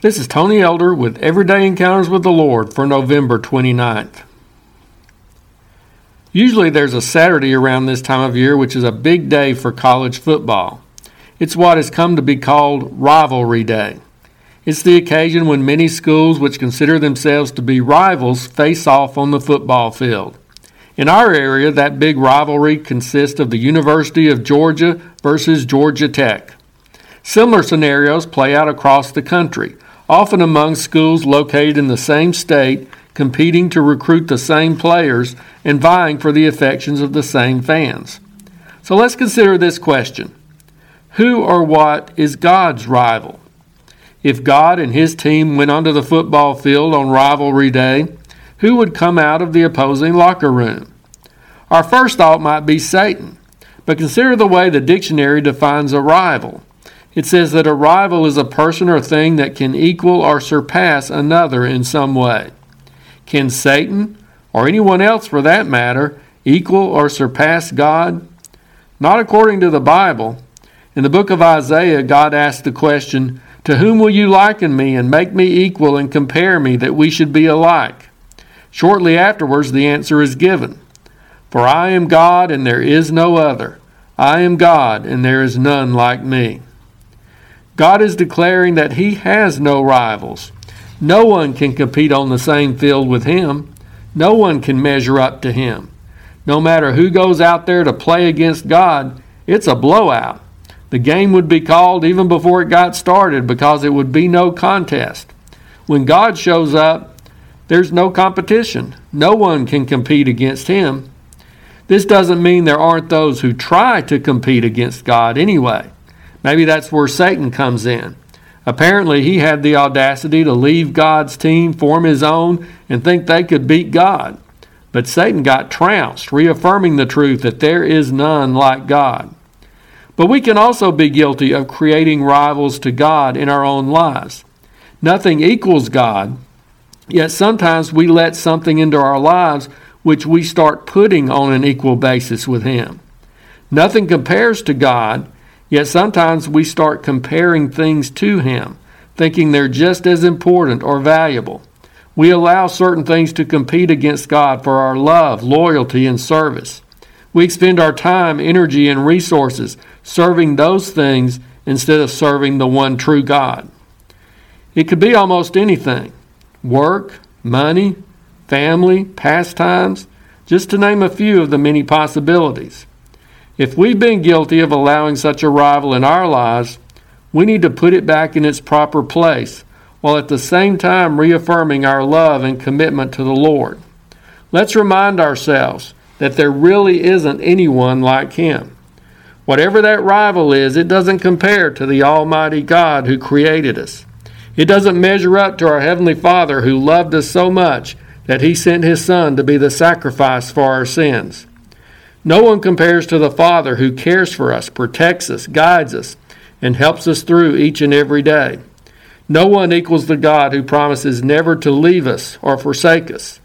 This is Tony Elder with Everyday Encounters with the Lord for November 29th. Usually there's a Saturday around this time of year which is a big day for college football. It's what has come to be called Rivalry Day. It's the occasion when many schools which consider themselves to be rivals face off on the football field. In our area, that big rivalry consists of the University of Georgia versus Georgia Tech. Similar scenarios play out across the country, often among schools located in the same state, competing to recruit the same players and vying for the affections of the same fans. So let's consider this question Who or what is God's rival? If God and his team went onto the football field on rivalry day, who would come out of the opposing locker room? Our first thought might be Satan, but consider the way the dictionary defines a rival. It says that a rival is a person or thing that can equal or surpass another in some way. Can Satan, or anyone else for that matter, equal or surpass God? Not according to the Bible. In the book of Isaiah, God asked the question, To whom will you liken me and make me equal and compare me that we should be alike? Shortly afterwards, the answer is given For I am God and there is no other. I am God and there is none like me. God is declaring that He has no rivals. No one can compete on the same field with Him. No one can measure up to Him. No matter who goes out there to play against God, it's a blowout. The game would be called even before it got started because it would be no contest. When God shows up, there's no competition. No one can compete against Him. This doesn't mean there aren't those who try to compete against God anyway. Maybe that's where Satan comes in. Apparently, he had the audacity to leave God's team, form his own, and think they could beat God. But Satan got trounced, reaffirming the truth that there is none like God. But we can also be guilty of creating rivals to God in our own lives. Nothing equals God, yet sometimes we let something into our lives which we start putting on an equal basis with Him. Nothing compares to God, Yet sometimes we start comparing things to Him, thinking they're just as important or valuable. We allow certain things to compete against God for our love, loyalty, and service. We expend our time, energy, and resources serving those things instead of serving the one true God. It could be almost anything work, money, family, pastimes, just to name a few of the many possibilities. If we've been guilty of allowing such a rival in our lives, we need to put it back in its proper place, while at the same time reaffirming our love and commitment to the Lord. Let's remind ourselves that there really isn't anyone like Him. Whatever that rival is, it doesn't compare to the Almighty God who created us. It doesn't measure up to our Heavenly Father who loved us so much that He sent His Son to be the sacrifice for our sins. No one compares to the Father who cares for us, protects us, guides us, and helps us through each and every day. No one equals the God who promises never to leave us or forsake us.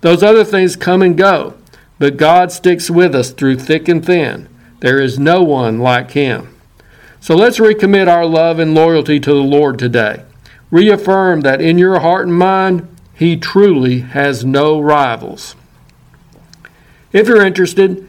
Those other things come and go, but God sticks with us through thick and thin. There is no one like Him. So let's recommit our love and loyalty to the Lord today. Reaffirm that in your heart and mind, He truly has no rivals. If you're interested,